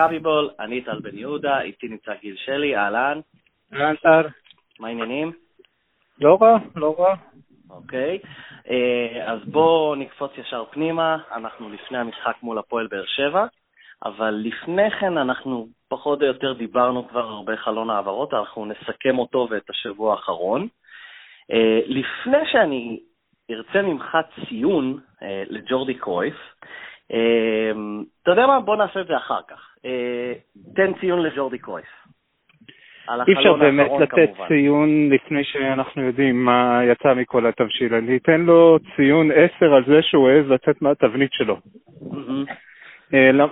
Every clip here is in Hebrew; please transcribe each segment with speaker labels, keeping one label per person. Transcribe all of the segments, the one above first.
Speaker 1: מכבי בול, אני טל בן יהודה, איתי נמצא גיל שלי, אהלן.
Speaker 2: אהלן טל.
Speaker 1: מה העניינים?
Speaker 2: לא רע, לא רע.
Speaker 1: אוקיי, אה, אז בואו נקפוץ ישר פנימה, אנחנו לפני המשחק מול הפועל באר שבע, אבל לפני כן אנחנו פחות או יותר דיברנו כבר הרבה חלון העברות, אנחנו נסכם אותו ואת השבוע האחרון. אה, לפני שאני ארצה ממך ציון אה, לג'ורדי קרויף, אתה יודע מה? בוא נעשה את זה אחר כך. תן ציון לג'ורדי קרויף.
Speaker 2: אי אפשר באמת לתת כמובן. ציון לפני שאנחנו יודעים מה יצא מכל התבשיל. אני אתן לו ציון 10 על זה שהוא העז לצאת מהתבנית שלו. אה, לא,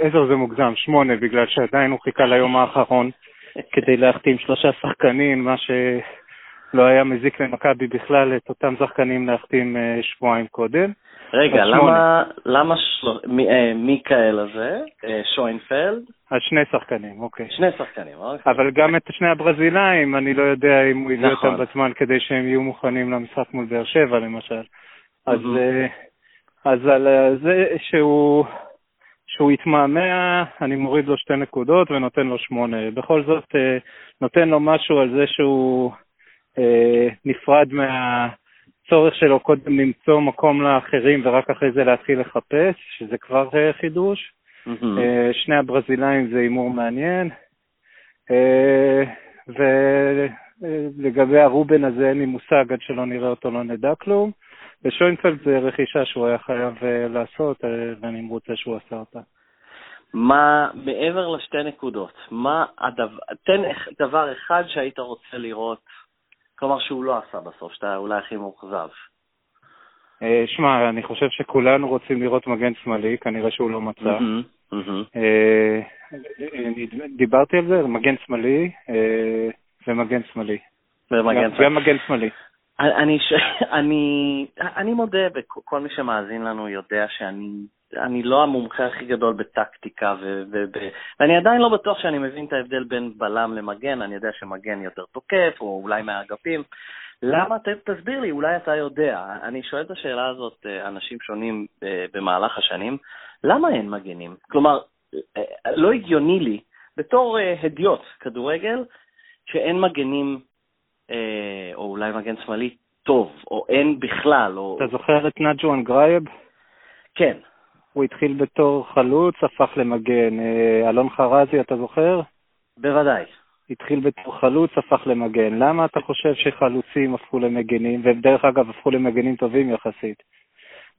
Speaker 2: עשר זה מוגזם, שמונה, בגלל שעדיין הוא חיכה ליום האחרון כדי להחתים שלושה שחקנים, מה שלא היה מזיק למכבי בכלל את אותם שחקנים להחתים אה, שבועיים קודם.
Speaker 1: רגע, למה, למה של... מי, אה, מיקאל הזה, אה, שוינפלד?
Speaker 2: אז שני שחקנים, אוקיי.
Speaker 1: שני שחקנים, אוקיי.
Speaker 2: אבל גם את שני הברזילאים, אני לא יודע אם הוא הביא נכון. אותם בזמן כדי שהם יהיו מוכנים למשחק מול באר שבע, למשל. אז, אה, אז על אה, זה שהוא, שהוא התמהמה, אני מוריד לו שתי נקודות ונותן לו שמונה. בכל זאת, אה, נותן לו משהו על זה שהוא נפרד מה... הצורך שלו קודם למצוא מקום לאחרים ורק אחרי זה להתחיל לחפש, שזה כבר אה, חידוש. Mm-hmm. שני הברזילאים זה הימור מעניין. אה, ולגבי הרובן הזה אין לי מושג, עד שלא נראה אותו לא נדע כלום. ושוינפלד זה רכישה שהוא היה חייב לעשות, ואני מרוצה שהוא עשה אותה.
Speaker 1: מה, מעבר לשתי נקודות, מה הדבר, תן דבר אחד שהיית רוצה לראות כלומר שהוא לא עשה בסוף, שאתה אולי הכי מאוכזב.
Speaker 2: אה, שמע, אני חושב שכולנו רוצים לראות מגן שמאלי, כנראה שהוא לא מצא. אה, דיברתי על זה, מגן שמאלי אה, ומגן שמאלי. גם מגן שמאלי.
Speaker 1: אני מודה, וכל מי שמאזין לנו יודע שאני אני לא המומחה הכי גדול בטקטיקה, ו- ו- ו- ואני עדיין לא בטוח שאני מבין את ההבדל בין בלם למגן, אני יודע שמגן יותר תוקף, או אולי מהאגפים. למה? ת, תסביר לי, אולי אתה יודע. אני שואל את השאלה הזאת אה, אנשים שונים אה, במהלך השנים, למה אין מגנים? כלומר, אה, לא הגיוני לי, בתור הדיוט כדורגל, שאין מגנים, או אולי מגן שמאלי טוב, או אין בכלל, או...
Speaker 2: אתה זוכר את נג'ואן גרייב?
Speaker 1: כן.
Speaker 2: הוא התחיל בתור חלוץ, הפך למגן. אה, אלון חרזי, אתה זוכר?
Speaker 1: בוודאי.
Speaker 2: התחיל בתור חלוץ, הפך למגן. למה אתה חושב שחלוצים הפכו למגנים, ודרך אגב הפכו למגנים טובים יחסית?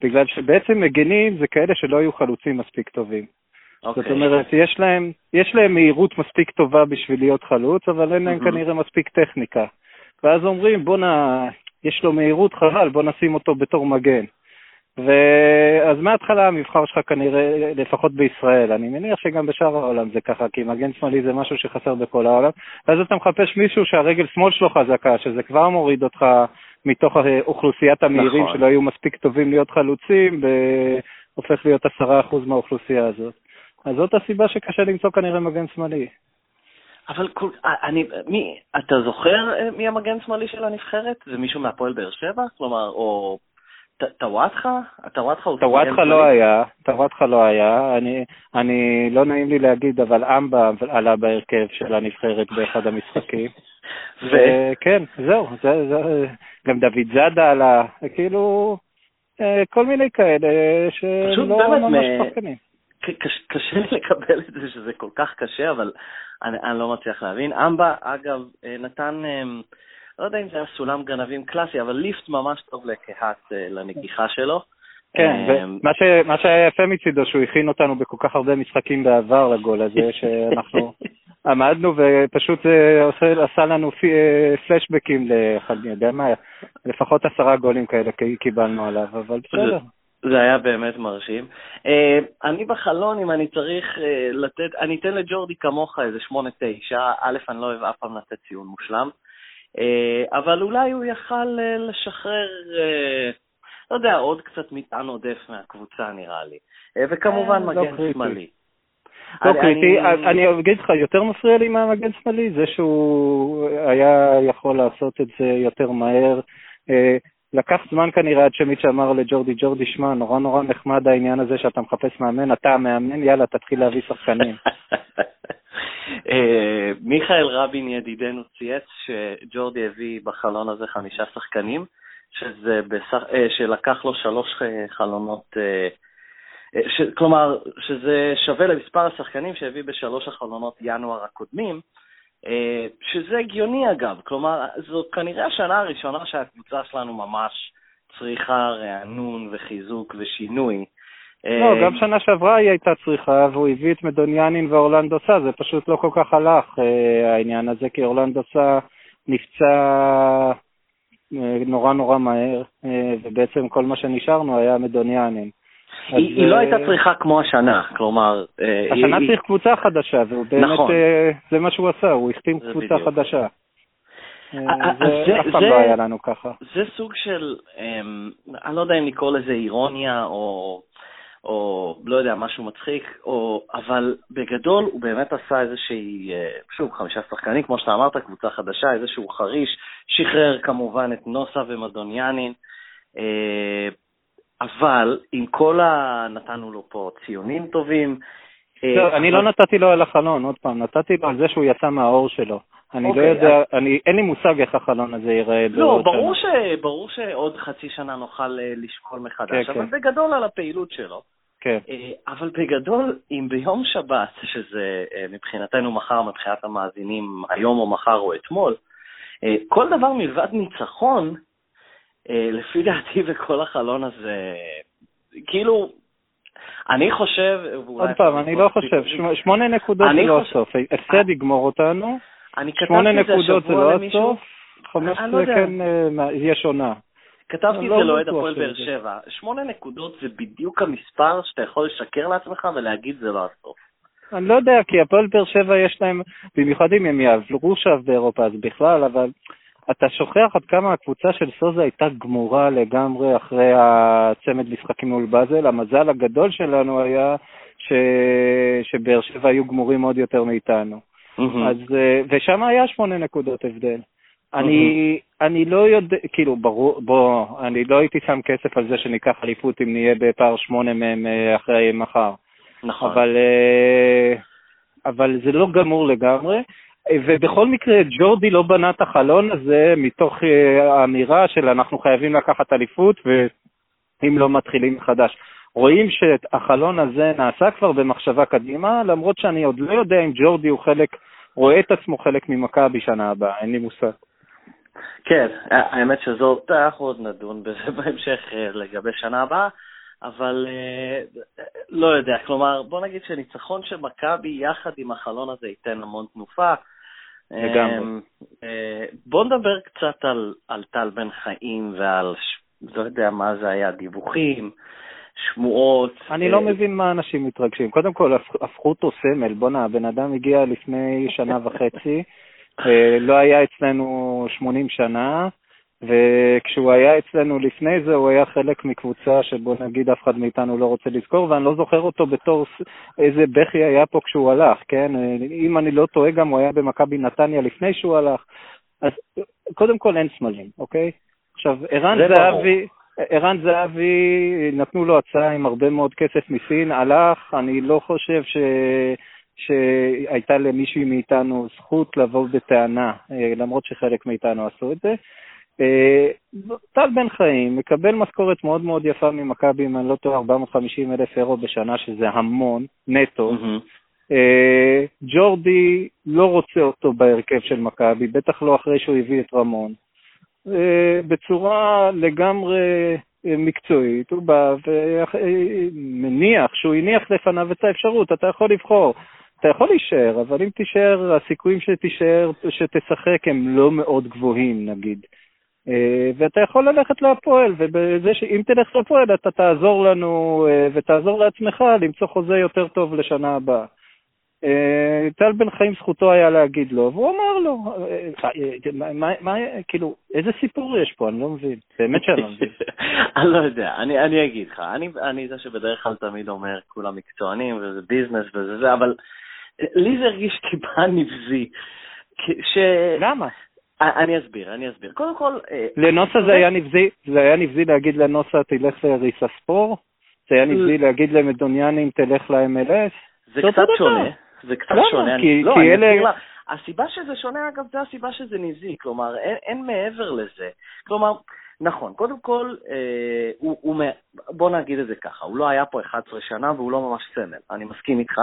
Speaker 2: בגלל שבעצם מגנים זה כאלה שלא היו חלוצים מספיק טובים. Okay. זאת אוקיי. אומרת, יש להם, יש להם מהירות מספיק טובה בשביל להיות חלוץ, אבל אין להם mm-hmm. כנראה מספיק טכניקה. ואז אומרים, בואנה, יש לו מהירות חבל, בוא נשים אותו בתור מגן. ואז מההתחלה המבחר שלך כנראה, לפחות בישראל, אני מניח שגם בשאר העולם זה ככה, כי מגן שמאלי זה משהו שחסר בכל העולם, ואז אתה מחפש מישהו שהרגל שמאל שלו חזקה, שזה כבר מוריד אותך מתוך אוכלוסיית המהירים נכון. שלא היו מספיק טובים להיות חלוצים, והופך להיות עשרה אחוז מהאוכלוסייה הזאת. אז זאת הסיבה שקשה למצוא כנראה מגן שמאלי.
Speaker 1: אבל כל, אני, מי, אתה זוכר אה, מי המגן שמאלי של הנבחרת? זה מישהו מהפועל באר שבע? כלומר, או טוואטחה? טוואטחה
Speaker 2: לא היה, טוואטחה לא היה. אני, אני, לא נעים לי להגיד, אבל אמבה עלה בהרכב של הנבחרת באחד המשחקים. וכן, זהו, זה, זה, גם דוד זאדה עלה, כאילו, אה, כל מיני כאלה שלא ממש שחקנים.
Speaker 1: קשה לי לקבל את זה שזה כל כך קשה, אבל אני, אני לא מצליח להבין. אמבה, אגב, אה, נתן... אה, לא יודע אם זה היה סולם גנבים קלאסי, אבל ליפט ממש טוב לקהת אה, לנגיחה שלו.
Speaker 2: כן, ומה אה, שהיה יפה מצידו, שהוא הכין אותנו בכל כך הרבה משחקים בעבר לגול הזה, שאנחנו עמדנו ופשוט זה עושה, עשה לנו פלשבקים לאחד, אני יודע מה, לפחות עשרה גולים כאלה קיבלנו עליו, אבל בסדר.
Speaker 1: זה היה באמת מרשים. אה, אני בחלון, אם אני צריך לתת, אני אתן לג'ורדי כמוך איזה שמונה, תשע. א', אני לא אוהב אף פעם לתת ציון מושלם. אה, אבל אולי הוא יכל אה, לשחרר, אה, לא יודע, עוד קצת מטען עודף מהקבוצה נראה לי. וכמובן לא מגן שמאלי.
Speaker 2: לא קריטי, אני אגיד לך, יותר מפריע לי מהמגן שמאלי, זה שהוא היה יכול לעשות את זה יותר מהר. לקח זמן כנראה עד שמיץ' אמר לג'ורדי, ג'ורדי, שמע, נורא נורא נחמד העניין הזה שאתה מחפש מאמן, אתה המאמן, יאללה, תתחיל להביא שחקנים.
Speaker 1: אה, מיכאל רבין ידידנו צייץ שג'ורדי הביא בחלון הזה חמישה שחקנים, שזה בסך, אה, שלקח לו שלוש אה, חלונות, ש, כלומר, שזה שווה למספר השחקנים שהביא בשלוש החלונות ינואר הקודמים, שזה הגיוני אגב, כלומר, זו כנראה השנה הראשונה שהקבוצה שלנו ממש צריכה רענון וחיזוק ושינוי.
Speaker 2: לא, גם שנה שעברה היא הייתה צריכה, והוא הביא את מדוניאנין ואורלנדו סא, זה פשוט לא כל כך הלך אה, העניין הזה, כי אורלנדו סא נפצע אה, נורא נורא מהר, אה, ובעצם כל מה שנשארנו היה מדוניאנין.
Speaker 1: היא, היא לא הייתה צריכה כמו השנה, כלומר...
Speaker 2: השנה היא, צריך קבוצה חדשה, והוא באמת, נכון. זה מה שהוא עשה, הוא החתים קבוצה בדיוק. חדשה. זה אף פעם לא היה לנו ככה.
Speaker 1: זה סוג של, אני לא יודע אם לקרוא לזה אירוניה או או לא יודע, משהו מצחיק, או, אבל בגדול הוא באמת עשה איזושהי, אה, שוב, חמישה שחקנים, כמו שאתה אמרת, קבוצה חדשה, איזשהו חריש, שחרר כמובן את נוסה ומדוניאנין, אה, אבל עם כל ה... נתנו לו פה ציונים טובים.
Speaker 2: אה, לא, אני לא נתתי לו על החלון, עוד פעם, נתתי לו על זה שהוא יצא מהאור שלו. אני לא אוקיי, יודע, אין לי מושג איך החלון הזה ייראה.
Speaker 1: לא, ברור, שעוד חצי שנה נוכל אה, לשקול מחדש, כן, אבל כן. בגדול על הפעילות שלו.
Speaker 2: כן.
Speaker 1: אה, אבל בגדול, אם ביום שבת, שזה מבחינתנו מחר, מבחינת המאזינים, היום או מחר או אתמול, כל דבר מלבד ניצחון, לפי דעתי בכל החלון הזה, כאילו, אני חושב,
Speaker 2: עוד פעם, אני לא חושב, שמונה נקודות זה לא הסוף, הפסד יגמור אותנו.
Speaker 1: כתבתי את זה השבוע למישהו.
Speaker 2: חמש עשרה כן אה, יש עונה.
Speaker 1: כתבתי את לא זה לאוהד הפועל באר שבע. שמונה נקודות זה בדיוק המספר שאתה יכול לשקר לעצמך ולהגיד זה לא הסוף.
Speaker 2: אני לא יודע, כי הפועל באר שבע יש להם, במיוחד אם הם יעברו עכשיו באירופה, אז בכלל, אבל אתה שוכח עד כמה הקבוצה של סוזה הייתה גמורה לגמרי אחרי הצמד משחקים מול באזל. המזל הגדול שלנו היה ש... שבאר שבע היו גמורים עוד יותר מאיתנו. אז, אה, ושם היה שמונה נקודות הבדל. אני, אני לא יודע, כאילו, ברור, בוא, אני לא הייתי שם כסף על זה שניקח אליפות אם נהיה בפער שמונה מהם אה, אחרי מחר.
Speaker 1: נכון.
Speaker 2: אבל, אה, אבל זה לא גמור לגמרי. ובכל מקרה, ג'ורדי לא בנה את החלון הזה מתוך האמירה של אנחנו חייבים לקחת אליפות, ואם לא מתחילים מחדש. רואים שהחלון הזה נעשה כבר במחשבה קדימה, למרות שאני עוד לא יודע אם ג'ורדי הוא חלק, רואה את עצמו חלק ממכבי שנה הבאה, אין לי מושג.
Speaker 1: כן, האמת שזאת, אנחנו עוד נדון בזה בהמשך אה, לגבי שנה הבאה, אבל אה, לא יודע, כלומר, בוא נגיד שניצחון של מכבי יחד עם החלון הזה ייתן המון תנופה.
Speaker 2: לגמרי.
Speaker 1: אה, בוא נדבר קצת על, על טל בן חיים ועל, לא יודע מה זה היה, דיווחים. שמועות.
Speaker 2: אני לא מבין מה אנשים מתרגשים. קודם כל, הפכו אותו סמל. בואנה, הבן אדם הגיע לפני שנה וחצי, אה, לא היה אצלנו 80 שנה, וכשהוא היה אצלנו לפני זה, הוא היה חלק מקבוצה שבוא נגיד אף אחד מאיתנו לא רוצה לזכור, ואני לא זוכר אותו בתור איזה בכי היה פה כשהוא הלך, כן? אם אני לא טועה, גם הוא היה במכבי נתניה לפני שהוא הלך. אז קודם כל אין סמלים, אוקיי? עכשיו, ערן זהבי... ערן זהבי, נתנו לו הצעה עם הרבה מאוד כסף מסין, הלך, אני לא חושב ש... שהייתה למישהי מאיתנו זכות לבוא בטענה, אה, למרות שחלק מאיתנו עשו את זה. אה, טל בן חיים מקבל משכורת מאוד מאוד יפה ממכבי, אם אני לא טועה, 450 אלף אירו בשנה, שזה המון, נטו. Mm-hmm. ג'ורדי לא רוצה אותו בהרכב של מכבי, בטח לא אחרי שהוא הביא את רמון. אה, בצורה לגמרי אה, מקצועית, הוא בא ומניח שהוא הניח לפניו את האפשרות, אתה יכול לבחור. אתה יכול להישאר, אבל אם תישאר, הסיכויים שתישאר, שתשחק הם לא מאוד גבוהים, נגיד. אה, ואתה יכול ללכת להפועל, ובזה שאם תלך להפועל אתה תעזור לנו ותעזור לעצמך למצוא חוזה יותר טוב לשנה הבאה. אה, טל בן חיים זכותו היה להגיד לו, והוא אמר לו, אה, אה, מה, כאילו, איזה סיפור יש פה? אני לא מבין, באמת שאני לא מבין.
Speaker 1: אני לא יודע, אני אגיד לך, אני זה שבדרך כלל תמיד אומר, כולם מקצוענים וזה ביזנס וזה זה, אבל לי זה הרגיש טיפה נבזי.
Speaker 2: למה?
Speaker 1: אני אסביר, אני אסביר. קודם כל...
Speaker 2: לנוסה זה היה נבזי, זה היה נבזי להגיד לנוסה תלך לריסה ספור? זה היה נבזי להגיד למדוניאנים תלך ל-MLS?
Speaker 1: זה קצת שונה, זה קצת שונה.
Speaker 2: כי אלה...
Speaker 1: הסיבה שזה שונה, אגב, זה הסיבה שזה נבזי, כלומר, אין, אין מעבר לזה. כלומר, נכון, קודם כל, אה, הוא, הוא, בוא נגיד את זה ככה, הוא לא היה פה 11 שנה והוא לא ממש סמל, אני מסכים איתך.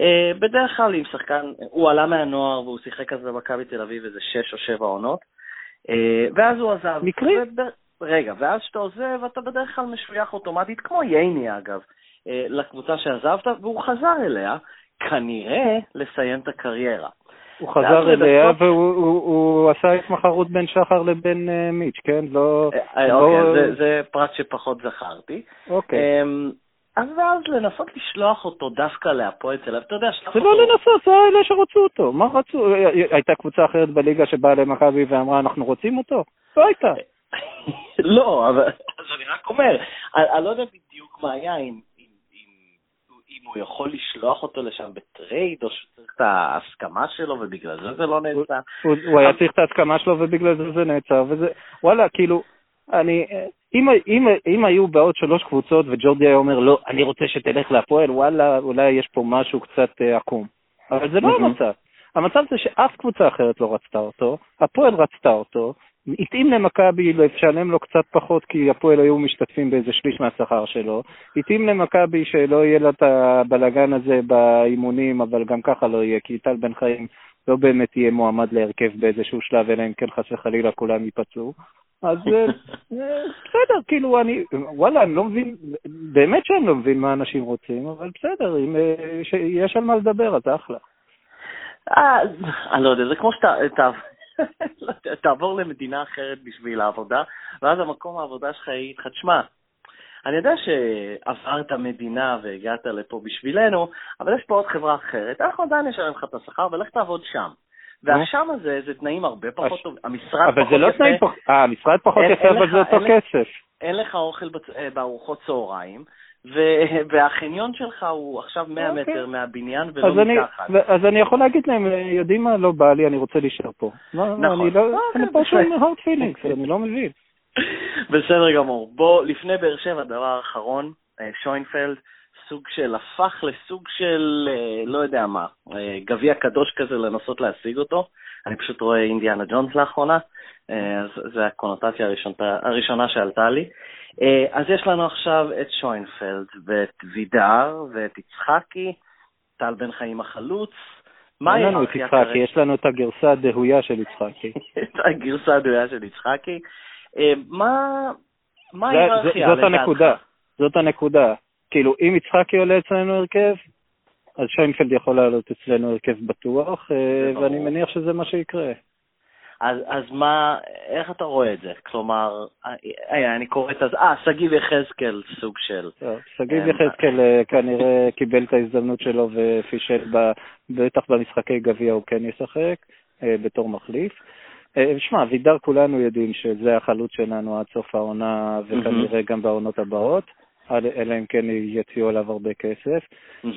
Speaker 1: אה, בדרך כלל עם שחקן, הוא עלה מהנוער והוא שיחק אז במכבי תל אביב איזה 6 או 7 עונות, אה, ואז הוא עזב.
Speaker 2: מקרי?
Speaker 1: רגע, ואז כשאתה עוזב, אתה בדרך כלל משוייך אוטומטית, כמו ייני אגב, אה, לקבוצה שעזבת, והוא חזר אליה, כנראה לסיים את הקריירה.
Speaker 2: הוא חזר אליה והוא עשה התמחרות בין שחר לבין מיץ', כן? לא...
Speaker 1: אה, לא- אוקיי, זה פרט שפחות זכרתי.
Speaker 2: אוקיי.
Speaker 1: אמ, ואז לנסות לשלוח אותו דווקא להפועל תל אביב, אתה יודע, שלח
Speaker 2: אותו... זה לא לנסות, זה אלה שרצו אותו. מה רצו? הייתה קבוצה אחרת בליגה שבאה למכבי ואמרה, אנחנו רוצים אותו? לא הייתה.
Speaker 1: לא, אבל אז אני רק אומר, אני לא יודע בדיוק מה היה, אם אם הוא יכול לשלוח אותו לשם בטרייד, או שצריך את ההסכמה שלו ובגלל זה זה לא נעצר.
Speaker 2: הוא היה צריך את ההסכמה שלו ובגלל זה זה נעצר, וזה, וואלה, כאילו, אני, אם, אם, אם היו בעוד שלוש קבוצות וג'ורדי היה אומר, לא, אני רוצה שתלך להפועל, וואלה, אולי יש פה משהו קצת אה, עקום. אבל זה לא המצב. המצב זה שאף קבוצה אחרת לא רצתה אותו, הפועל רצתה אותו, התאים למכבי לשלם לו קצת פחות כי הפועל היו משתתפים באיזה שליש מהשכר שלו, התאים למכבי שלא יהיה לה את הבלגן הזה באימונים, אבל גם ככה לא יהיה, כי טל בן חיים לא באמת יהיה מועמד להרכב באיזשהו שלב, אלא אם כן חס וחלילה כולם ייפצעו. אז אה, אה, בסדר, כאילו אני, וואלה, אני לא מבין, באמת שאני לא מבין מה אנשים רוצים, אבל בסדר, אם אה, יש על מה לדבר, אז אחלה.
Speaker 1: אני לא יודע, זה כמו שאתה, תעבור למדינה אחרת בשביל העבודה, ואז המקום העבודה שלך יגיד לך, תשמע, אני יודע שעברת מדינה והגעת לפה בשבילנו, אבל יש פה עוד חברה אחרת, אנחנו עדיין נשלם לך את השכר ולך תעבוד שם. והשם הזה זה תנאים הרבה פחות טובים, המשרד פחות יפה.
Speaker 2: אבל זה לא תנאים פחות, אה, המשרד פחות יפה, אבל זה אותו כסף.
Speaker 1: אין לך אוכל אה, בארוחות צהריים, והחניון שלך הוא עכשיו 100 okay. אוקיי. מטר מהבניין ולא אז מתחת.
Speaker 2: אני, אז אני יכול להגיד להם, יודעים מה, לא בא לי, אני רוצה להישאר פה. נכון. אני, לא, okay, אני פה שם hard feelings, אני לא מבין.
Speaker 1: בסדר גמור. בוא, לפני באר שבע, דבר האחרון, אה, שוינפלד, סוג של, הפך לסוג של, אה, לא יודע מה, אה, גביע קדוש כזה לנסות להשיג אותו. אני פשוט רואה אינדיאנה ג'ונס לאחרונה, אז זו הקונוטציה הראשונה, הראשונה שעלתה לי. אה, אז יש לנו עכשיו את שוינפלד ואת וידר ואת יצחקי, טל בן חיים החלוץ.
Speaker 2: מה אין לנו את יצחקי, יש לנו את הגרסה הדהויה של יצחקי.
Speaker 1: את הגרסה הדהויה של יצחקי. אה, מה ההיררכיה לדעתך? זאת הנקודה,
Speaker 2: זאת הנקודה. כאילו, אם יצחקי עולה אצלנו הרכב, אז שוינפלד יכול לעלות אצלנו הרכב בטוח, אה, ואני מניח שזה מה שיקרה.
Speaker 1: אז, אז מה, איך אתה רואה את זה? כלומר, אה, אני קורא את זה, אה, שגיב יחזקאל סוג של...
Speaker 2: שגיב אה, יחזקאל אה, כנראה קיבל את ההזדמנות שלו ופישל, בטח במשחקי גביע הוא כן ישחק בתור מחליף. שמע, וידר כולנו יודעים שזה החלוץ שלנו עד סוף העונה וכנראה גם בעונות הבאות, אלא אם כן יציעו עליו הרבה כסף.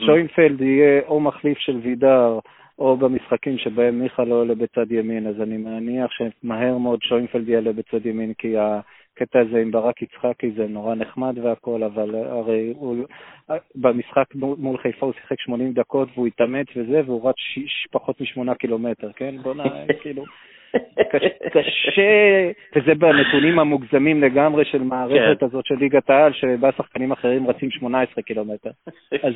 Speaker 2: שוינפלד יהיה או מחליף של וידר, או במשחקים שבהם מיכה לא עולה בצד ימין, אז אני מניח שמהר מאוד שוינפלד יעלה בצד ימין, כי הקטע הזה עם ברק יצחקי זה נורא נחמד והכל, אבל הרי הוא, במשחק מול חיפה הוא שיחק 80 דקות והוא התאמץ וזה, והוא רץ פחות משמונה קילומטר, כן? בוא נ... כאילו... קשה, וזה בנתונים המוגזמים לגמרי של מערכת כן. הזאת של ליגת העל, שבה שחקנים אחרים רצים 18 קילומטר. אז,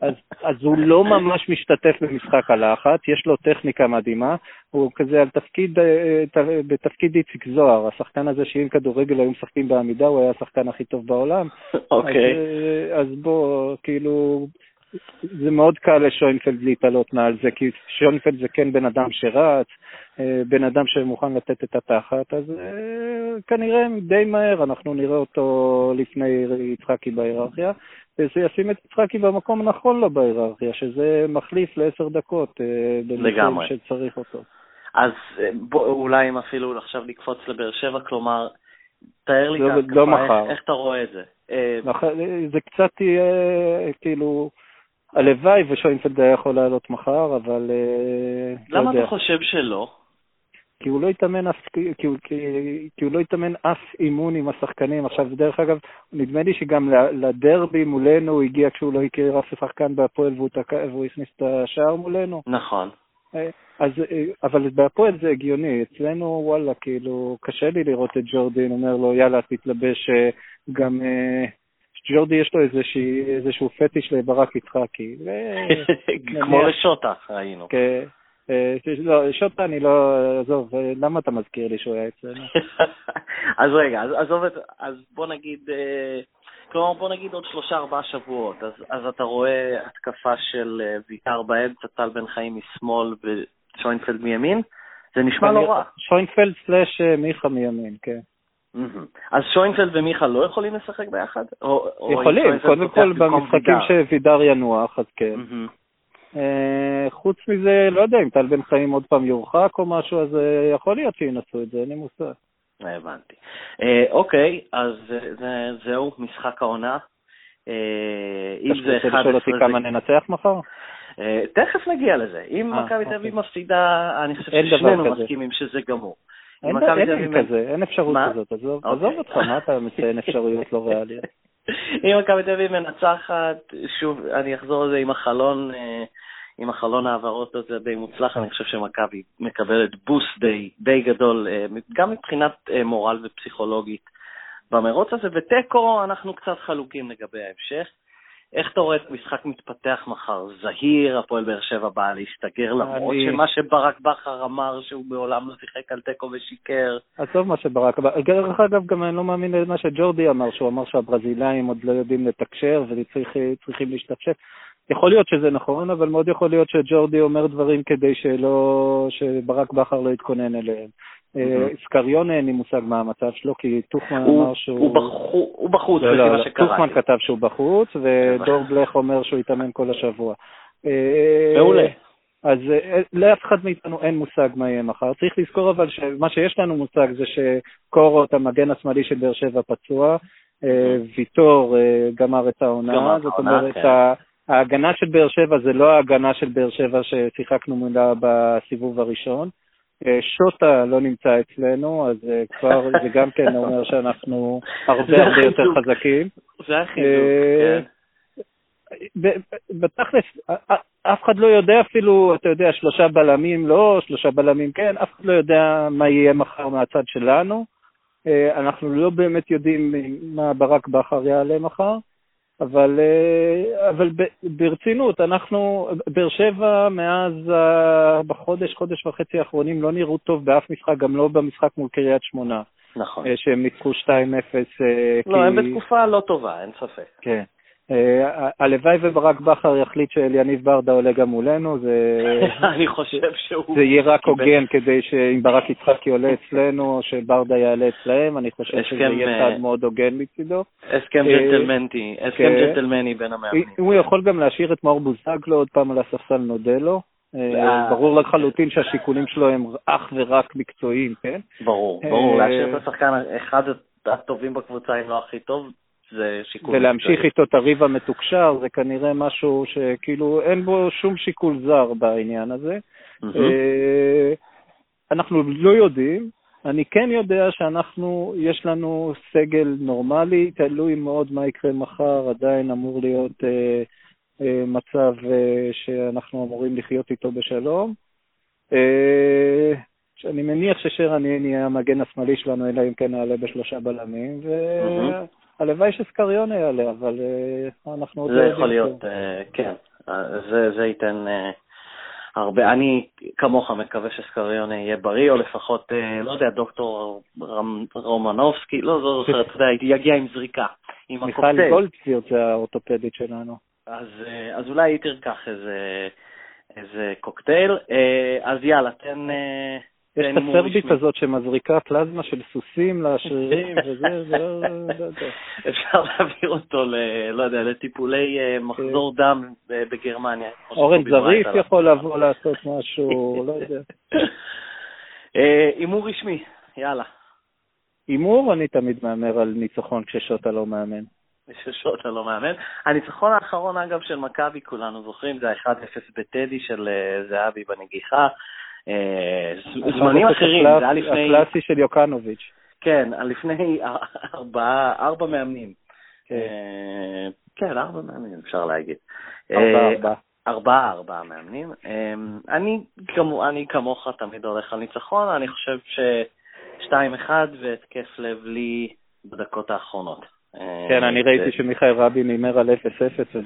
Speaker 2: אז, אז הוא לא ממש משתתף במשחק הלחץ, יש לו טכניקה מדהימה, הוא כזה על תפקיד, אה, בתפקיד איציק זוהר, השחקן הזה שאם כדורגל היו משחקים בעמידה, הוא היה השחקן הכי טוב בעולם.
Speaker 1: אוקיי. Okay.
Speaker 2: אז, אה, אז בוא, כאילו... זה מאוד קל לשוינפלד להתעלות מעל זה, כי שוינפלד זה כן בן אדם שרץ, אה, בן אדם שמוכן לתת את התחת, אז אה, כנראה די מהר אנחנו נראה אותו לפני יצחקי בהיררכיה, וזה ישים את יצחקי במקום הנכון לו בהיררכיה, שזה מחליף לעשר דקות אה, במקום שצריך אותו.
Speaker 1: אז בוא, אולי אם אפילו עכשיו נקפוץ לבאר שבע, כלומר, תאר לי
Speaker 2: לא, ככה, לא איך,
Speaker 1: איך אתה רואה את זה.
Speaker 2: זה קצת יהיה, כאילו... הלוואי ושוינפלד היה יכול לעלות מחר, אבל...
Speaker 1: למה אתה חושב שלא?
Speaker 2: כי הוא לא התאמן אף, כי, הוא, כי, כי הוא לא התאמן אף אימון עם השחקנים. עכשיו, דרך אגב, נדמה לי שגם לדרבי מולנו הוא הגיע כשהוא לא הכיר אף שחקן בהפועל והוא, תק... והוא הכניס את השער מולנו.
Speaker 1: נכון.
Speaker 2: אה, אז, אה, אבל בהפועל זה הגיוני, אצלנו וואלה, כאילו, קשה לי לראות את ג'ורדין אומר לו, יאללה, תתלבש גם... ג'ורדי יש לו איזשהו פטיש לברק יצחקי.
Speaker 1: כמו לשוטה, ראינו.
Speaker 2: כן. אה, לא, שוטה אני לא, עזוב, אה, למה אתה מזכיר לי שהוא היה אצלנו?
Speaker 1: אז רגע, אז עזוב את, אז בוא נגיד, אה, כלומר בוא נגיד עוד שלושה ארבעה שבועות, אז, אז אתה רואה התקפה של ויתר באמצע, טל בן חיים משמאל ושוינפלד מימין? זה נשמע לא רע.
Speaker 2: שוינפלד סלאש מיכה מימין, כן.
Speaker 1: אז שוינפלד ומיכה לא יכולים לשחק ביחד?
Speaker 2: יכולים, קודם כל במשחקים שווידר ינוח, אז כן. אה, חוץ מזה, לא יודע, אם טל בן חיים עוד פעם יורחק או משהו, אז אה, יכול להיות שינסו את זה, אין לי מושג.
Speaker 1: הבנתי. אה, אוקיי, אז זהו, משחק העונה.
Speaker 2: אם זה 11... אתה רוצה לשאול אותי כמה ננצח מחר?
Speaker 1: תכף נגיע לזה. אם מכבי תל אביב אוקיי. מפסידה, אני חושב ששנינו מסכימים שזה גמור.
Speaker 2: אין, אין כזה, אין אפשרות כזאת, עזוב אוקיי. אותך, מה אתה מציין אפשרויות לא ריאליות?
Speaker 1: אם מכבי תל אביב מנצחת, שוב, אני אחזור על זה עם החלון, אה, עם החלון העברות הזה די מוצלח, אני חושב שמכבי מקבלת בוסט די, די גדול, אה, גם מבחינת אה, מורל ופסיכולוגית במרוץ הזה, ותיקו אנחנו קצת חלוקים לגבי ההמשך. איך אתה רואה את המשחק מתפתח מחר? זהיר, הפועל באר שבע באה להסתגר, למרות שמה שברק בכר אמר שהוא מעולם לא שיחק על תיקו ושיקר.
Speaker 2: עזוב מה שברק. דרך אגב, גם אני לא מאמין למה שג'ורדי אמר, שהוא אמר שהברזילאים עוד לא יודעים לתקשר וצריכים להשתפשף. יכול להיות שזה נכון, אבל מאוד יכול להיות שג'ורדי אומר דברים כדי שלא, שברק בכר לא יתכונן אליהם. אה, סקריון אין לי מושג מה המצב שלו, כי טוחמן אמר שהוא...
Speaker 1: הוא בחוץ, לא, לפי לא, מה שקראתי.
Speaker 2: טוחמן כתב שהוא בחוץ, ודור בלך אומר שהוא יתאמן כל השבוע.
Speaker 1: אה, מעולה.
Speaker 2: אז אה, לאף אחד מאיתנו אין מושג מה יהיה מחר. צריך לזכור אבל שמה שיש לנו מושג זה שקורות, המגן השמאלי של באר שבע, פצוע, ויטור גמר את העונה, זאת אומרת, כן. ההגנה של באר שבע זה לא ההגנה של באר שבע ששיחקנו מולה בסיבוב הראשון. אה, שוטה לא נמצא אצלנו, אז אה, כבר זה גם כן אומר שאנחנו הרבה הרבה יותר חזקים.
Speaker 1: זה החיזוק, אה, כן.
Speaker 2: בתכלס, אף אחד לא יודע אפילו, אתה יודע, שלושה בלמים לא, שלושה בלמים כן, אף אחד לא יודע מה יהיה מחר מהצד שלנו. אנחנו לא באמת יודעים מה ברק בכר יעלה מחר. אבל, אה, אבל ברצינות, אנחנו, באר שבע מאז בחודש, חודש וחצי האחרונים לא נראו טוב באף משחק, גם לא במשחק מול קריית שמונה.
Speaker 1: נכון.
Speaker 2: אה, שהם ניצחו 2-0.
Speaker 1: אה, לא, כי... הם בתקופה לא טובה, אין ספק.
Speaker 2: כן. אה, הלוואי וברק בכר יחליט שאליניב ברדה עולה גם מולנו, זה...
Speaker 1: אני חושב שהוא...
Speaker 2: זה יהיה רק הוגן כדי שאם ברק יצחקי עולה אצלנו, או שברדה יעלה אצלהם, אני חושב שזה יהיה צעד אה, מאוד הוגן מצידו.
Speaker 1: הסכם אה, ג'נטלמנטי, הסכם כן. ג'נטלמני בין המאמנים.
Speaker 2: הוא יכול גם להשאיר את מאור בוזגלו עוד פעם על הספסל נודה לו. ברור לחלוטין שהשיקולים שלו הם אך ורק מקצועיים, כן?
Speaker 1: ברור, ברור, להשאיר את השחקן אחד הטובים בקבוצה, אם לא הכי טוב, זה שיקול...
Speaker 2: ולהמשיך איתו את הריב המתוקשר, זה כנראה משהו שכאילו אין בו שום שיקול זר בעניין הזה. אה, אנחנו לא יודעים, אני כן יודע שאנחנו, יש לנו סגל נורמלי, תלוי מאוד מה יקרה מחר, עדיין אמור להיות אה, אה, מצב אה, שאנחנו אמורים לחיות איתו בשלום. אה, אני מניח ששרן יהיה המגן השמאלי שלנו, אלא אם כן נעלה בשלושה בלמים, ו... Mm-hmm. הלוואי שסקריונה יעלה, אבל uh, אנחנו עוד
Speaker 1: לא יודעים. זה יכול להיות, uh, כן, אה, זה, זה ייתן uh, הרבה. אני כמוך מקווה שסקריונה יהיה בריא, או לפחות, uh, לא יודע, דוקטור רמ, רומנובסקי, לא, לא זוכר, אתה יודע, יגיע עם זריקה, עם
Speaker 2: הקוקטייל. מיכל גולדפילד זה האורתופדית שלנו.
Speaker 1: אז, uh, אז אולי היא תרקח איזה, איזה קוקטייל. Uh, אז יאללה, תן...
Speaker 2: את הסרבית הזאת שמזריקה פלזמה של סוסים לשרירים וזה, זה לא...
Speaker 1: אפשר להעביר אותו, לא יודע, לטיפולי אה, מחזור כן. דם בגרמניה.
Speaker 2: אורן זריף יכול לבוא לעשות משהו, לא יודע.
Speaker 1: אה, הימור רשמי, יאללה.
Speaker 2: הימור, אני תמיד מהמר על ניצחון כששוטה לא מאמן.
Speaker 1: כששוטה לא מאמן. הניצחון האחרון, אגב, של מכבי, כולנו זוכרים, זה ה-1-0 בטדי של אה, זהבי בנגיחה. אה, זמנים אחרים, זה היה לפני...
Speaker 2: הקלאסי של יוקנוביץ'.
Speaker 1: כן, לפני ארבע מאמנים. כן. כן, ארבע מאמנים, אפשר להגיד.
Speaker 2: ארבעה, ארבעה.
Speaker 1: ארבעה, ארבעה מאמנים. אני, אני כמוך תמיד הולך על ניצחון, אני חושב ששתיים אחד והתקף לב לי בדקות האחרונות.
Speaker 2: כן, אני ראיתי שמיכאל רבין הימר על 0-0,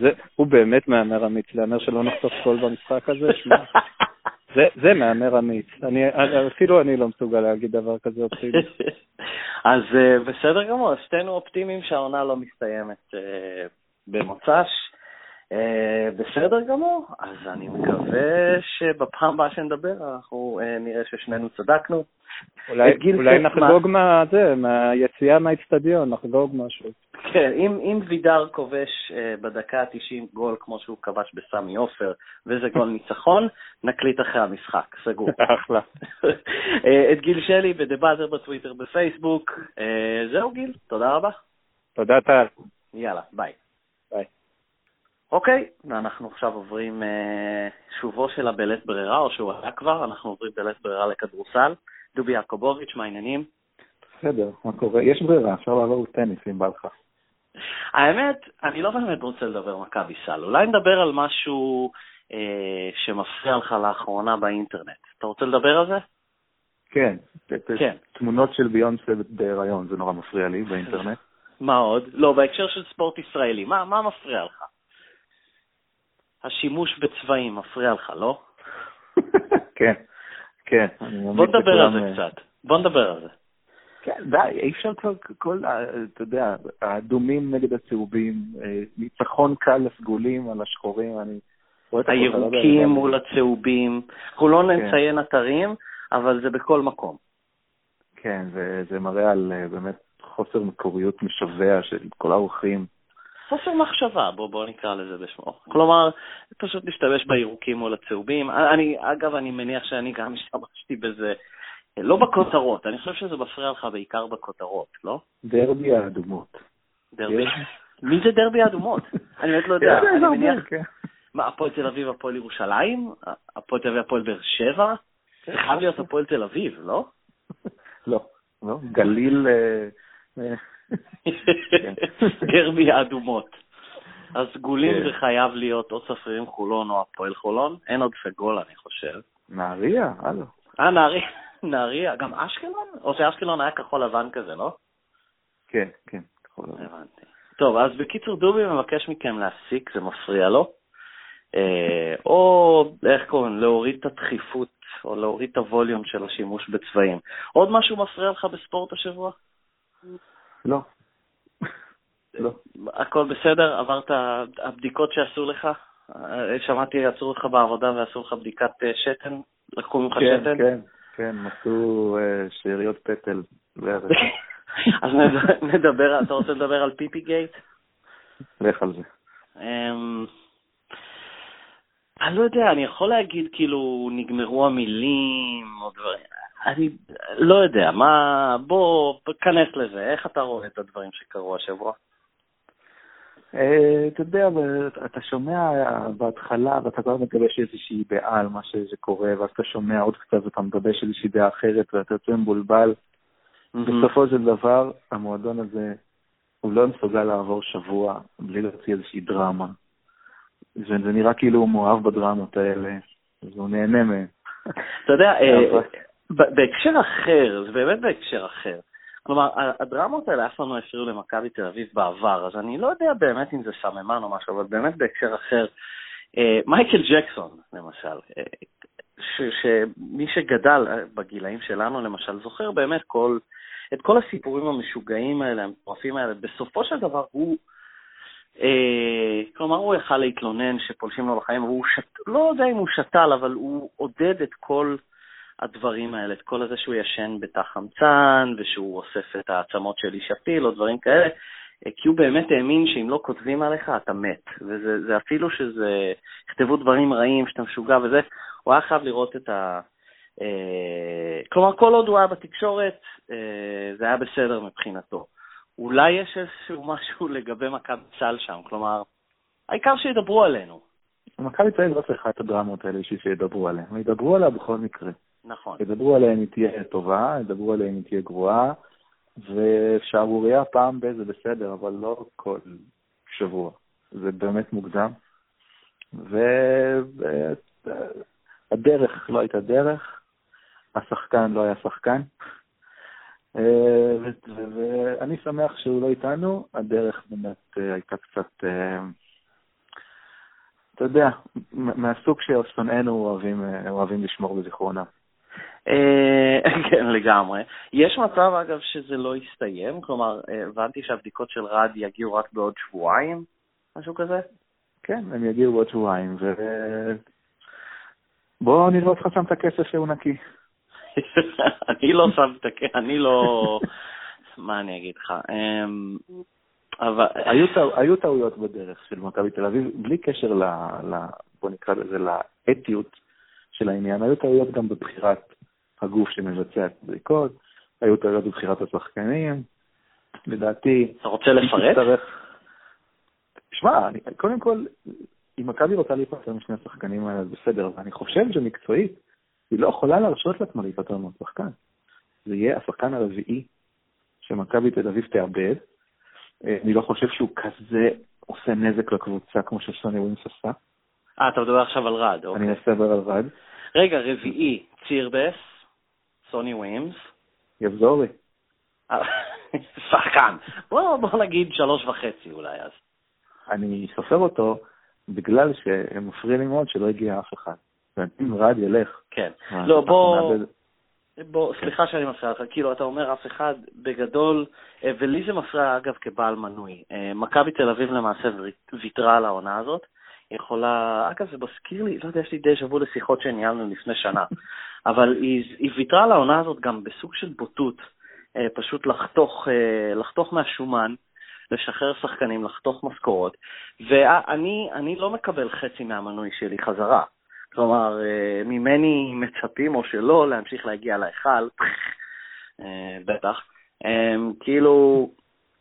Speaker 2: והוא באמת מהמר אמיץ, להמר שלא נחטוף גול במשחק הזה, שמע. זה, זה מהמר אמיץ. אני, אפילו אני לא מסוגל להגיד דבר כזה אופטימי.
Speaker 1: אז uh, בסדר גמור, שתינו אופטימיים שהעונה לא מסתיימת uh, במוצ"ש. Uh, בסדר גמור, אז אני מקווה שבפעם הבאה שנדבר אנחנו uh, נראה ששנינו צדקנו.
Speaker 2: אולי, אולי נחגוג מה, מהיציאה מהאיצטדיון, נחגוג משהו.
Speaker 1: כן, אם, אם וידר כובש אה, בדקה ה-90 גול כמו שהוא כבש בסמי עופר, וזה גול ניצחון, נקליט אחרי המשחק, סגור.
Speaker 2: אחלה.
Speaker 1: אה, את גיל שלי ב The Buzzer בטוויטר בפייסבוק. אה, זהו גיל, תודה רבה.
Speaker 2: תודה טל.
Speaker 1: יאללה, ביי.
Speaker 2: ביי.
Speaker 1: אוקיי, ואנחנו עכשיו עוברים אה, שובו של הבלית ברירה, או שהוא היה כבר, אנחנו עוברים בלית ברירה לכדורסל. דובי יעקובוביץ', מה העניינים?
Speaker 3: בסדר, מה קורה? יש ברירה, אפשר לעבור לטניס אם בא לך.
Speaker 1: האמת, אני לא באמת רוצה לדבר מכבי סל. אולי נדבר על משהו אה, שמפריע לך לאחרונה באינטרנט. אתה רוצה לדבר על זה?
Speaker 3: כן, כן. תמונות של ביונסה בהיריון, זה נורא מפריע לי באינטרנט.
Speaker 1: מה עוד? לא, בהקשר של ספורט ישראלי, מה, מה מפריע לך? השימוש בצבעים מפריע לך, לא?
Speaker 3: כן, כן.
Speaker 1: בוא נדבר על זה אה, קצת. בוא נדבר על זה.
Speaker 3: כן, די, אי אפשר כבר כל, אתה יודע, האדומים נגד הצהובים, אה, ניצחון קל לסגולים על השחורים, אני
Speaker 1: הירוקים מול הצהובים, אנחנו לא כן. נציין אתרים, אבל זה בכל מקום.
Speaker 3: כן, וזה מראה על אה, באמת חוסר מקוריות משווע של כל האורחים.
Speaker 1: חוסר מחשבה, בוא, בוא נקרא לזה בשמו. כלומר, פשוט להשתמש בירוקים מול הצהובים. אני, אגב, אני מניח שאני גם השתמשתי בזה לא בכותרות, אני חושב שזה מפריע לך בעיקר בכותרות, לא?
Speaker 3: דרבי האדומות.
Speaker 1: דרבי? מי זה דרבי האדומות? אני באמת לא יודע. אני מניח... כן. מה, הפועל תל אביב, הפועל ירושלים? הפועל תל אביב, הפועל באר שבע? זה חייב להיות הפועל תל אביב, לא?
Speaker 3: לא, לא, גליל... אה, אה,
Speaker 1: דרבי האדומות. אז סגולים כן. זה חייב להיות או צפרירים חולון או הפועל חולון, אין עוד סגול, אני חושב.
Speaker 3: נהריה, הלו.
Speaker 1: אה, נהריה. נהריה, גם אשקלון? או שאשקלון היה כחול לבן כזה, לא?
Speaker 3: כן, כן, כחול לבן. הבנתי.
Speaker 1: טוב, אז בקיצור, דובי מבקש מכם להסיק, זה מפריע לו. אה, או, איך קוראים, להוריד את הדחיפות, או להוריד את הווליום של השימוש בצבעים. עוד משהו מפריע לך בספורט השבוע?
Speaker 3: לא. לא.
Speaker 1: הכל בסדר? עברת הבדיקות שעשו לך? אה, שמעתי, עצרו אותך בעבודה ועשו לך בדיקת אה, שתן? לקחו ממך
Speaker 3: כן,
Speaker 1: שתן?
Speaker 3: כן, כן. כן, מצאו uh, שאריות פטל.
Speaker 1: אז נדבר, אתה רוצה לדבר על פיפי גייט?
Speaker 3: לך על זה.
Speaker 1: Um, אני לא יודע, אני יכול להגיד כאילו נגמרו המילים או דברים, אני לא יודע, מה, בוא, כנס לזה, איך אתה רואה את הדברים שקרו השבוע?
Speaker 3: אה, אתה יודע, אתה שומע בהתחלה ואתה כבר מגבש איזושהי דעה על מה שקורה, ואז אתה שומע עוד קצת ואתה מגבש איזושהי דעה אחרת ואתה יוצא מבולבל. בסופו של דבר, המועדון הזה, הוא לא מסוגל לעבור שבוע בלי להוציא איזושהי דרמה. וזה נראה כאילו הוא מאוהב בדרמות האלה, והוא נהנה מהן.
Speaker 1: אתה יודע, אה, בהקשר אחר, זה באמת בהקשר אחר. כלומר, הדרמות האלה אף פעם לא הפריעו למכבי תל אביב בעבר, אז אני לא יודע באמת אם זה סממן או משהו, אבל באמת בהקשר אחר, אה, מייקל ג'קסון, למשל, אה, שמי שגדל אה, בגילאים שלנו, למשל, זוכר באמת כל, את כל הסיפורים המשוגעים האלה, המטורפים האלה, בסופו של דבר הוא, כלומר, הוא יכל להתלונן שפולשים לו לחיים, והוא שת, לא יודע אם הוא שתל, אבל הוא עודד את כל... הדברים האלה, את כל הזה שהוא ישן בתא חמצן, ושהוא אוסף את העצמות של איש הפיל או דברים כאלה, אה, כי הוא באמת האמין שאם לא כותבים עליך, אתה מת. וזה אפילו שזה, יכתבו דברים רעים, שאתה משוגע וזה, הוא היה חייב לראות את ה... אה, כלומר, כל עוד הוא היה בתקשורת, אה, זה היה בסדר מבחינתו. אולי יש איזשהו משהו לגבי מכבי צה"ל שם, כלומר, העיקר שידברו עלינו.
Speaker 3: מכבי אביב לא צריכה את הדרמות האלה בשביל שידברו עליה, הם ידברו עליה בכל מקרה.
Speaker 1: נכון.
Speaker 3: ידברו עליה אם תהיה טובה, ידברו עליה אם תהיה גרועה, ושערורייה פעם ב- זה בסדר, אבל לא כל שבוע. זה באמת מוגזם. והדרך לא הייתה דרך, השחקן לא היה שחקן. אה, ואני שמח שהוא לא איתנו, הדרך באמת אה, הייתה קצת, אה, אתה יודע, מהסוג ששונאינו אוהבים לשמור בזיכרונם.
Speaker 1: אה, כן, לגמרי. יש מצב, אגב, שזה לא יסתיים? כלומר, אה, הבנתי שהבדיקות של רד יגיעו רק בעוד שבועיים, משהו כזה?
Speaker 3: כן, הם יגיעו בעוד שבועיים, ו... בוא נראה אותך שם את הכסף שהוא נקי.
Speaker 1: אני לא שם את הכ... אני לא... מה אני אגיד לך? אמ, אבל...
Speaker 3: היו, טעו- היו טעויות בדרך של מכבי תל אביב, בלי קשר ל... ל... בוא נקרא לזה לאתיות של העניין, היו טעויות גם בבחירת הגוף שמבצע את הבדיקות, היו טעויות בבחירת השחקנים, לדעתי...
Speaker 1: אתה רוצה לפרט?
Speaker 3: תצטרך... שמע, קודם כל, אם מכבי רוצה להיפטר משני השחקנים האלה, אז בסדר, אבל אני חושב שמקצועית, היא לא יכולה להרשות לעצמה להיפטר מהשחקן. זה יהיה השחקן הרביעי שמכבי תל אביב תאבד. אה, אני לא חושב שהוא כזה עושה נזק לקבוצה כמו שסוני ווינס עשה.
Speaker 1: אה, אתה מדבר עכשיו על רד, אוקיי.
Speaker 3: אני אנסה לדבר על רד.
Speaker 1: רגע, רביעי, צירבס, סוני ווימס.
Speaker 3: יחזור לי.
Speaker 1: אה, שחקן. בוא, בוא נגיד שלוש וחצי אולי אז.
Speaker 3: אני סופר אותו בגלל שהם מפריע לי מאוד שלא הגיע אף אחד. ואם רד ילך,
Speaker 1: כן. לא, בוא... בוא, סליחה שאני מפריע לך, כאילו, אתה אומר אף אחד, בגדול, אה, ולי זה מפריע, אגב, כבעל מנוי. אה, מכבי תל אביב למעשה ויתרה על העונה הזאת. יכולה, אגב, זה מזכיר לי, לא יודע, יש לי די שבוע לשיחות שניהלנו לפני שנה, אבל היא, היא ויתרה על העונה הזאת גם בסוג של בוטות, אה, פשוט לחתוך, אה, לחתוך מהשומן, לשחרר שחקנים, לחתוך משכורות, ואני אני לא מקבל חצי מהמנוי שלי חזרה. כלומר, אה, ממני מצפים או שלא להמשיך להגיע להיכל, אה, בטח. אה, כאילו,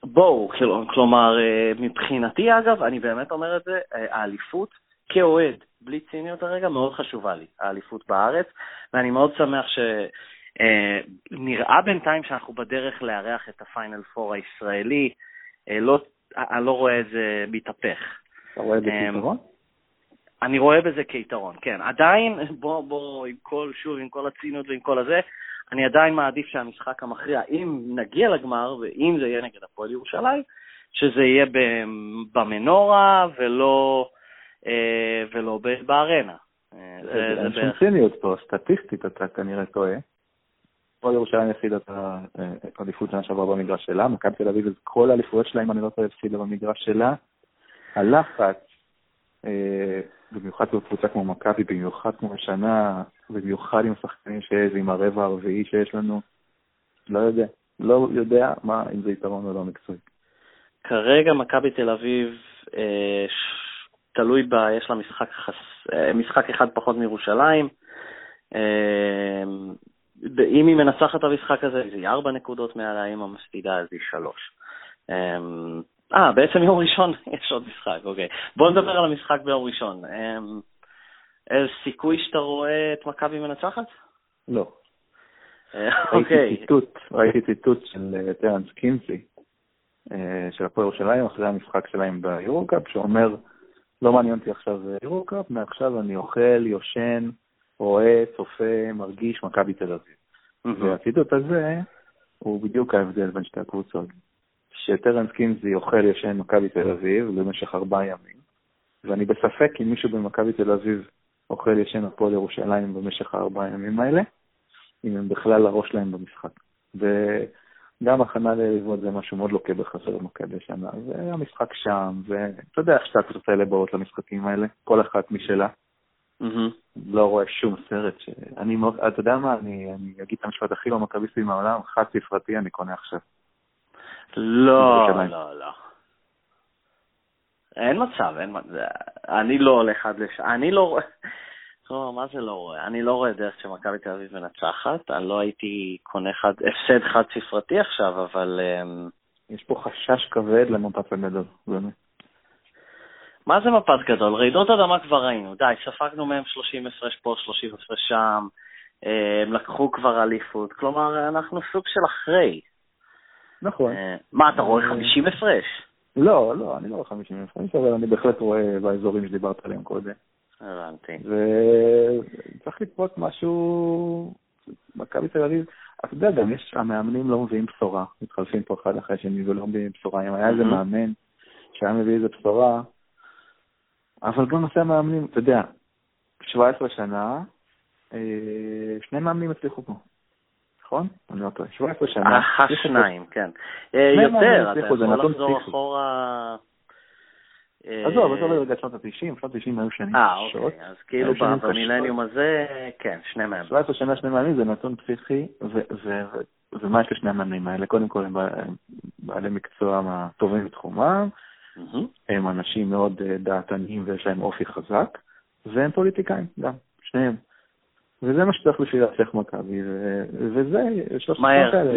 Speaker 1: בואו, כלומר, אה, מבחינתי אגב, אני באמת אומר את זה, אה, האליפות כאוהד, בלי ציניות הרגע, מאוד חשובה לי, האליפות בארץ, ואני מאוד שמח שנראה בינתיים שאנחנו בדרך לארח את הפיינל פור הישראלי, אה, לא, אני לא רואה את זה מתהפך.
Speaker 3: אתה רואה את זה כיתרון?
Speaker 1: אני רואה בזה כיתרון, כן. עדיין, בוא, בוא, עם כל, שוב, עם כל הציניות ועם כל הזה, אני עדיין מעדיף שהמשחק המכריע, אם נגיע לגמר, ואם זה יהיה נגד הפועל ירושלים, שזה יהיה במנורה ולא, אה, ולא בארנה. אה, זה
Speaker 3: אין שום ציניות פה, סטטיסטית אתה כנראה טועה. פה ירושלים הפסידה את האליפות שנה שעברה במגרש שלה, מכבי תל אביב, כל האליפויות שלה, אם אני לא טועה, הפסידה במגרש שלה. הלחץ, אה, במיוחד בקבוצה כמו מכבי, במיוחד כמו השנה, במיוחד עם השחקנים שיש, עם הרבע הרביעי שיש לנו, לא יודע. לא יודע מה, אם זה יתרון או לא מקצועי.
Speaker 1: כרגע מכבי תל אביב, אה, תלוי בה, יש לה משחק, חס... אה, משחק אחד פחות מירושלים. אה, אם היא מנצחת את המשחק הזה, אז היא ארבע נקודות מעלה, אם המפסידה אז היא שלוש. אה, אה, בעצם יום ראשון יש עוד משחק, אוקיי. בוא נדבר על המשחק ביום ראשון. אה, איזה סיכוי שאתה רואה את מכבי מנצחת?
Speaker 3: לא.
Speaker 1: אה,
Speaker 3: ראיתי
Speaker 1: אוקיי.
Speaker 3: ציטוט, ראיתי ציטוט של אה, טרנס קינסי, אה, של הפועל ירושלים, אחרי המשחק שלהם ביורוקאפ, שאומר, לא מעניין אותי עכשיו יורוקאפ, מעכשיו אני אוכל, יושן, רואה, צופה, מרגיש מכבי תל אביב. והציטוט הזה הוא בדיוק ההבדל בין שתי הקבוצות. שטרנס קינסי אוכל, ישן מכבי תל אביב במשך ארבעה ימים, ואני בספק אם מישהו במכבי תל אביב אוכל, ישן הפועל ירושלים במשך הארבעה ימים האלה. אם הם בכלל הראש להם במשחק. וגם הכנה ליריבות זה משהו מאוד לוקה בחסר במכבי השנה, והמשחק שם, ואתה יודע איך שתי הקבוצות האלה באות למשחקים האלה, כל אחת משלה.
Speaker 1: מהמם.
Speaker 3: לא רואה שום סרט ש... אני מאוד, אתה יודע מה, אני, אני אגיד את המשפט הכי לא מכביסטי מהעולם, חד ספרתי אני קונה עכשיו.
Speaker 1: לא. לא, לא. אין מצב, אין מצב. אני לא הולך עד לש... אני לא רואה... לא, מה זה לא רואה? אני לא רואה דרך שמכבי תל אביב מנצחת. אני לא הייתי קונה חד... הפסד חד ספרתי עכשיו, אבל... אמ,
Speaker 3: יש פה חשש כבד למפץ הגדול, באמת.
Speaker 1: מה זה מפץ גדול? רעידות אדמה כבר ראינו. די, ספגנו מהם 30 הפרש פה, 30 הפרש שם. הם לקחו כבר אליפות, כלומר, אנחנו סוג של אחרי.
Speaker 3: נכון.
Speaker 1: אה, מה, אתה רואה 50 הפרש?
Speaker 3: לא, לא, אני לא רואה 50 הפרש, אבל אני בהחלט רואה באזורים שדיברת עליהם קודם.
Speaker 1: הבנתי.
Speaker 3: וצריך לקרות משהו, מכבי תל אביב, אתה יודע, גם יש, המאמנים לא מביאים בשורה, מתחלפים פה אחד אחרי השני ולא מביאים בשורה. אם היה איזה מאמן שהיה מביא איזה בשורה, אבל גם נושא המאמנים, אתה יודע, 17 שנה, אה, שני מאמנים הצליחו פה. נכון? אני לא טועה. 17 שנה.
Speaker 1: אה, שניים, כן. אה, יותר, אתה יכול לחזור אחורה...
Speaker 3: עזוב, עזוב רגע שנות ה-90, שנות ה-90 היו שנים
Speaker 1: אה, אוקיי, אז כאילו במילניום הזה, כן, שני מאמנים.
Speaker 3: 17 שנה שני מאמנים זה נתון פסיכי, ומה יש לשני המאמנים האלה? קודם כל הם בעלי מקצוע טובים בתחומם, הם אנשים מאוד דעתניים ויש להם אופי חזק, והם פוליטיקאים גם, שניהם. וזה מה שצריך בשביל להצליח מכבי, וזה,
Speaker 1: שלושת מהר,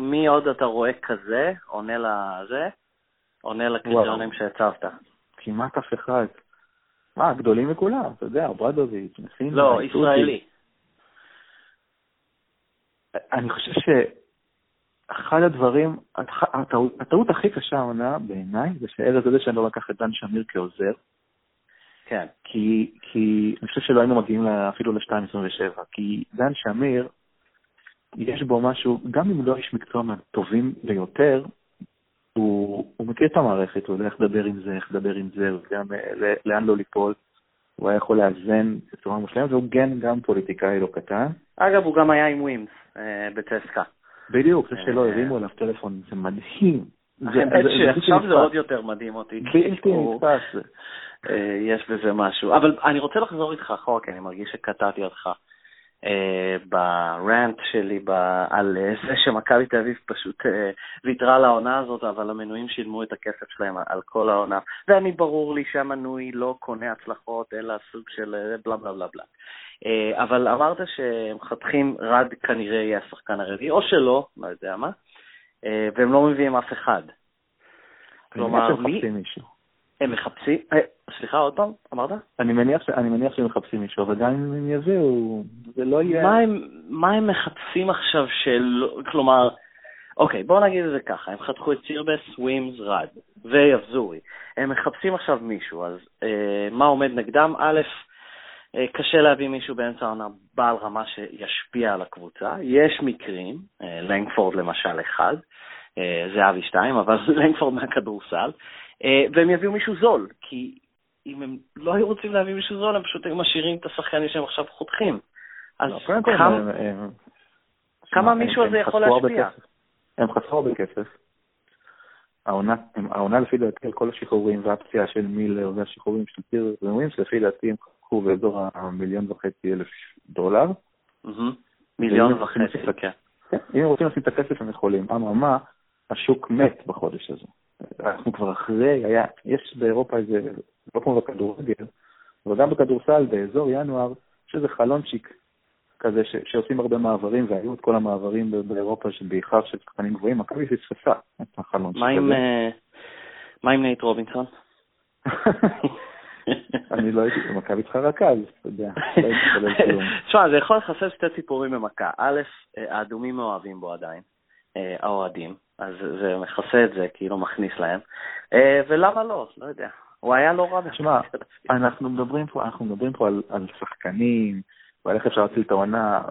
Speaker 1: מי עוד אתה רואה כזה, עונה לזה, עונה לקריטריונים שהצבת?
Speaker 3: כמעט אף אחד. מה, הגדולים מכולם, אתה יודע, ברדוביץ', נסים.
Speaker 1: לא, ישראלי.
Speaker 3: אני חושב שאחד הדברים, הטעות הכי קשה העונה בעיניי, זה שארז יודע שאני לא לקח את דן שמיר כעוזר.
Speaker 1: כן.
Speaker 3: כי, כי אני חושב שלא היינו מגיעים אפילו ל-2.27, כי דן שמיר, יש בו משהו, גם אם לא איש מקצוע מהטובים ביותר, הוא, הוא מכיר את המערכת, הוא יודע איך לדבר עם זה, איך לדבר עם זה, וגם אה, לאן לא ליפול. הוא היה יכול לאזן בצורה מושלמת, והוא גן גם פוליטיקאי לא קטן.
Speaker 1: אגב, הוא גם היה עם ווימס אה, בצסקה.
Speaker 3: בדיוק, זה שלא אה, הרימו עליו טלפון, זה מדהים.
Speaker 1: האמת שעכשיו זה עוד יותר מדהים אותי.
Speaker 3: בלתי נתפס.
Speaker 1: יש בזה משהו. אבל אני רוצה לחזור איתך אחורה, כי אני מרגיש שקטעתי אותך. אה, ברנט שלי על זה שמכבי תל אביב פשוט אה, ויתרה על העונה הזאת, אבל המנויים שילמו את הכסף שלהם על כל העונה. ואני ברור לי שהמנוי לא קונה הצלחות, אלא סוג של אה, בלה בלה בלה בלה. אבל אמרת שהם חתכים, רד כנראה יהיה השחקן הרביעי, או שלא, לא יודע מה, והם לא מביאים אף אחד.
Speaker 3: כלומר, מי...
Speaker 1: הם מחפשים, אה, סליחה, עוד פעם, אמרת?
Speaker 3: אני מניח, אני מניח שהם מחפשים מישהו, אבל גם אם הם יביאו, זה לא יהיה...
Speaker 1: מה הם, מה הם מחפשים עכשיו של... כלומר, אוקיי, בואו נגיד את זה ככה, הם חתכו את סירבס, ווימס, רד ויבזורי. הם מחפשים עכשיו מישהו, אז אה, מה עומד נגדם? א', אה, קשה להביא מישהו באמצע העונה בעל רמה שישפיע על הקבוצה. יש מקרים, אה, לנגפורד למשל אחד, אה, זהבי שתיים, אבל לנגפורד מהכדורסל. אה, והם יביאו מישהו זול, כי אם הם לא היו רוצים להביא מישהו זול, הם פשוט היו משאירים את השחקנים שהם עכשיו חותכים. אז לא, כמה, מישהו הזה יכול להשפיע?
Speaker 3: הם חסכו הרבה כסף. העונה, העונה לפי דעתי על כל השחרורים והפציעה של מילר והשחרורים של פירר וווינס, לפי דעתי הם חסכו באזור המיליון וחצי אלף דולר.
Speaker 1: מיליון וחצי. כן.
Speaker 3: אם הם רוצים לשים את הכסף הם יכולים. אממה, השוק מת בחודש הזה. אנחנו כבר אחרי, היה, יש באירופה איזה, לא כמו בכדורגל, אבל גם בכדורסל, באזור ינואר, יש איזה חלונצ'יק כזה ש, שעושים הרבה מעברים, והיו את כל המעברים באירופה, שבעיקר של שחקנים גבוהים, מכבי פספסה את החלונצ'יק הזה.
Speaker 1: אה, מה עם נייט רובינסון?
Speaker 3: אני לא הייתי, מכבי צריכה רכז, אתה יודע, לא הייתי כולל כלום.
Speaker 1: תשמע, זה יכול לחסל שתי ציפורים במכה. א', אה, האדומים אוהבים בו עדיין, האוהדים. אז זה מכסה את זה, כאילו מכניס להם. אה, ולמה לא? לא יודע. הוא היה לא רע.
Speaker 3: תשמע, אנחנו מדברים פה, אנחנו מדברים פה על, על שחקנים, ועל איך אפשר להציל את העונה,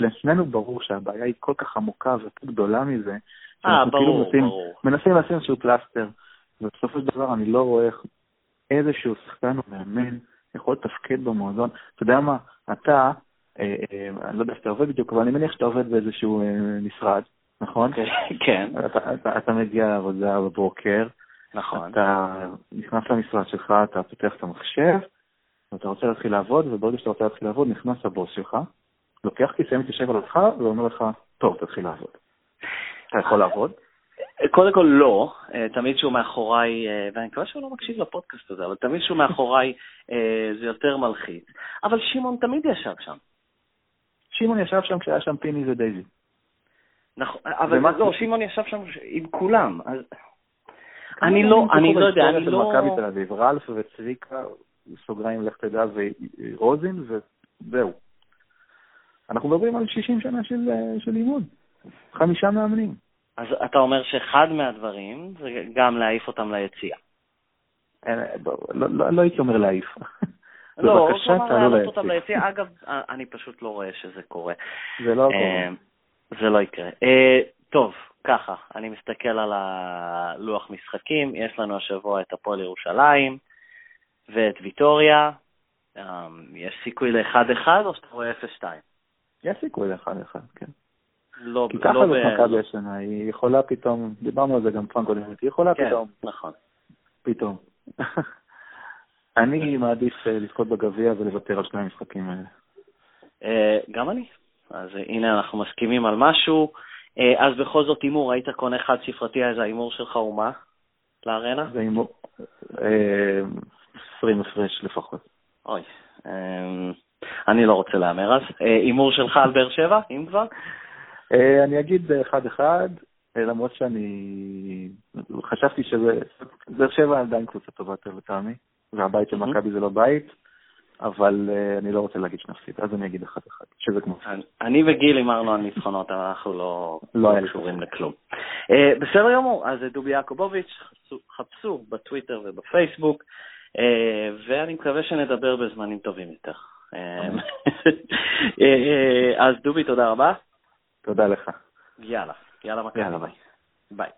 Speaker 3: ולשנינו ברור שהבעיה היא כל כך עמוקה ויותר גדולה מזה,
Speaker 1: אה, ברור, כאילו מנסים, ברור.
Speaker 3: מנסים לשים איזשהו פלסטר, ובסופו של דבר אני לא רואה איך איזשהו שחקן או מאמן יכול לתפקד במועדון. אתה יודע מה, אתה, אה, אה, אני לא יודע איך אתה עובד בדיוק, אבל אני מניח שאתה עובד באיזשהו אה, משרד, נכון?
Speaker 1: כן.
Speaker 3: אתה, אתה, אתה מגיע לעבודה בבוקר,
Speaker 1: נכון.
Speaker 3: אתה נכנס למשרד שלך, אתה פותח את המחשב, ואתה רוצה להתחיל לעבוד, וברגע שאתה רוצה להתחיל לעבוד, נכנס הבוס שלך, לוקח כיסא, מתיישב על אותך, ואומר לך, טוב, תתחיל לעבוד. אתה יכול לעבוד?
Speaker 1: קודם כל לא, אה, תמיד שהוא מאחוריי, אה, ואני מקווה שהוא לא מקשיב לפודקאסט הזה, אבל תמיד שהוא מאחוריי אה, זה יותר מלחיץ. אבל שמעון תמיד ישב שם.
Speaker 3: שמעון ישב שם כשהיה שם פיני ודייזי.
Speaker 1: נכון, אבל לא, שמעון ישב שם עם כולם, אז... אני לא, אני לא יודע, אני לא...
Speaker 3: מכבי תל אביב, רלף וצביקה, סוגריים לך תדע, ורוזין, וזהו. אנחנו מדברים על 60 שנה של, של לימוד. חמישה מאמנים.
Speaker 1: אז אתה אומר שאחד מהדברים זה גם להעיף אותם ליציאה.
Speaker 3: לא, לא, לא הייתי אומר להעיף.
Speaker 1: לא, בבקשה, תעלו ליציאה. אותם ליציאה. אגב, אני פשוט לא רואה שזה קורה.
Speaker 3: זה לא קורה.
Speaker 1: זה לא יקרה. אה, טוב, ככה, אני מסתכל על הלוח משחקים, יש לנו השבוע את הפועל ירושלים ואת ויטוריה. אה, יש סיכוי ל-1-1 או שאתה רואה 0-2?
Speaker 3: יש סיכוי ל-1-1, כן.
Speaker 1: לא,
Speaker 3: כי ככה לא זאת מכבי השנה, היא יכולה פתאום, דיברנו על זה גם פעם קודמת, היא יכולה
Speaker 1: כן,
Speaker 3: פתאום.
Speaker 1: נכון.
Speaker 3: פתאום. אני מעדיף אה, לזכות בגביע ולוותר על שני המשחקים האלה.
Speaker 1: אה, גם אני. אז הנה, אנחנו מסכימים על משהו. אה, אז בכל זאת הימור, היית קונה חד ספרתי, אז ההימור שלך הוא מה? לארנה?
Speaker 3: זה הימור, 20 הפרש לפחות.
Speaker 1: אוי, אני לא רוצה להמר אז. הימור שלך על באר שבע, אם כבר?
Speaker 3: אני אגיד 1-1, למרות שאני חשבתי שזה, באר שבע עדיין קבוצה טובה יותר לטעמי. והבית של מכבי זה לא בית, אבל uh, אני לא רוצה להגיד שנפסיד, אז אני אגיד אחד אחד, שזה כמו...
Speaker 1: אני וגיל הימרנו על ניצחונות, אבל אנחנו לא, לא, לא קשורים לכלום. Uh, בסדר גמור, אז דובי יעקובוביץ', חפשו, חפשו בטוויטר ובפייסבוק, uh, ואני מקווה שנדבר בזמנים טובים יותר. אז דובי, תודה רבה.
Speaker 3: תודה לך.
Speaker 1: יאללה, יאללה מכבי.
Speaker 3: יאללה, ביי.
Speaker 1: ביי.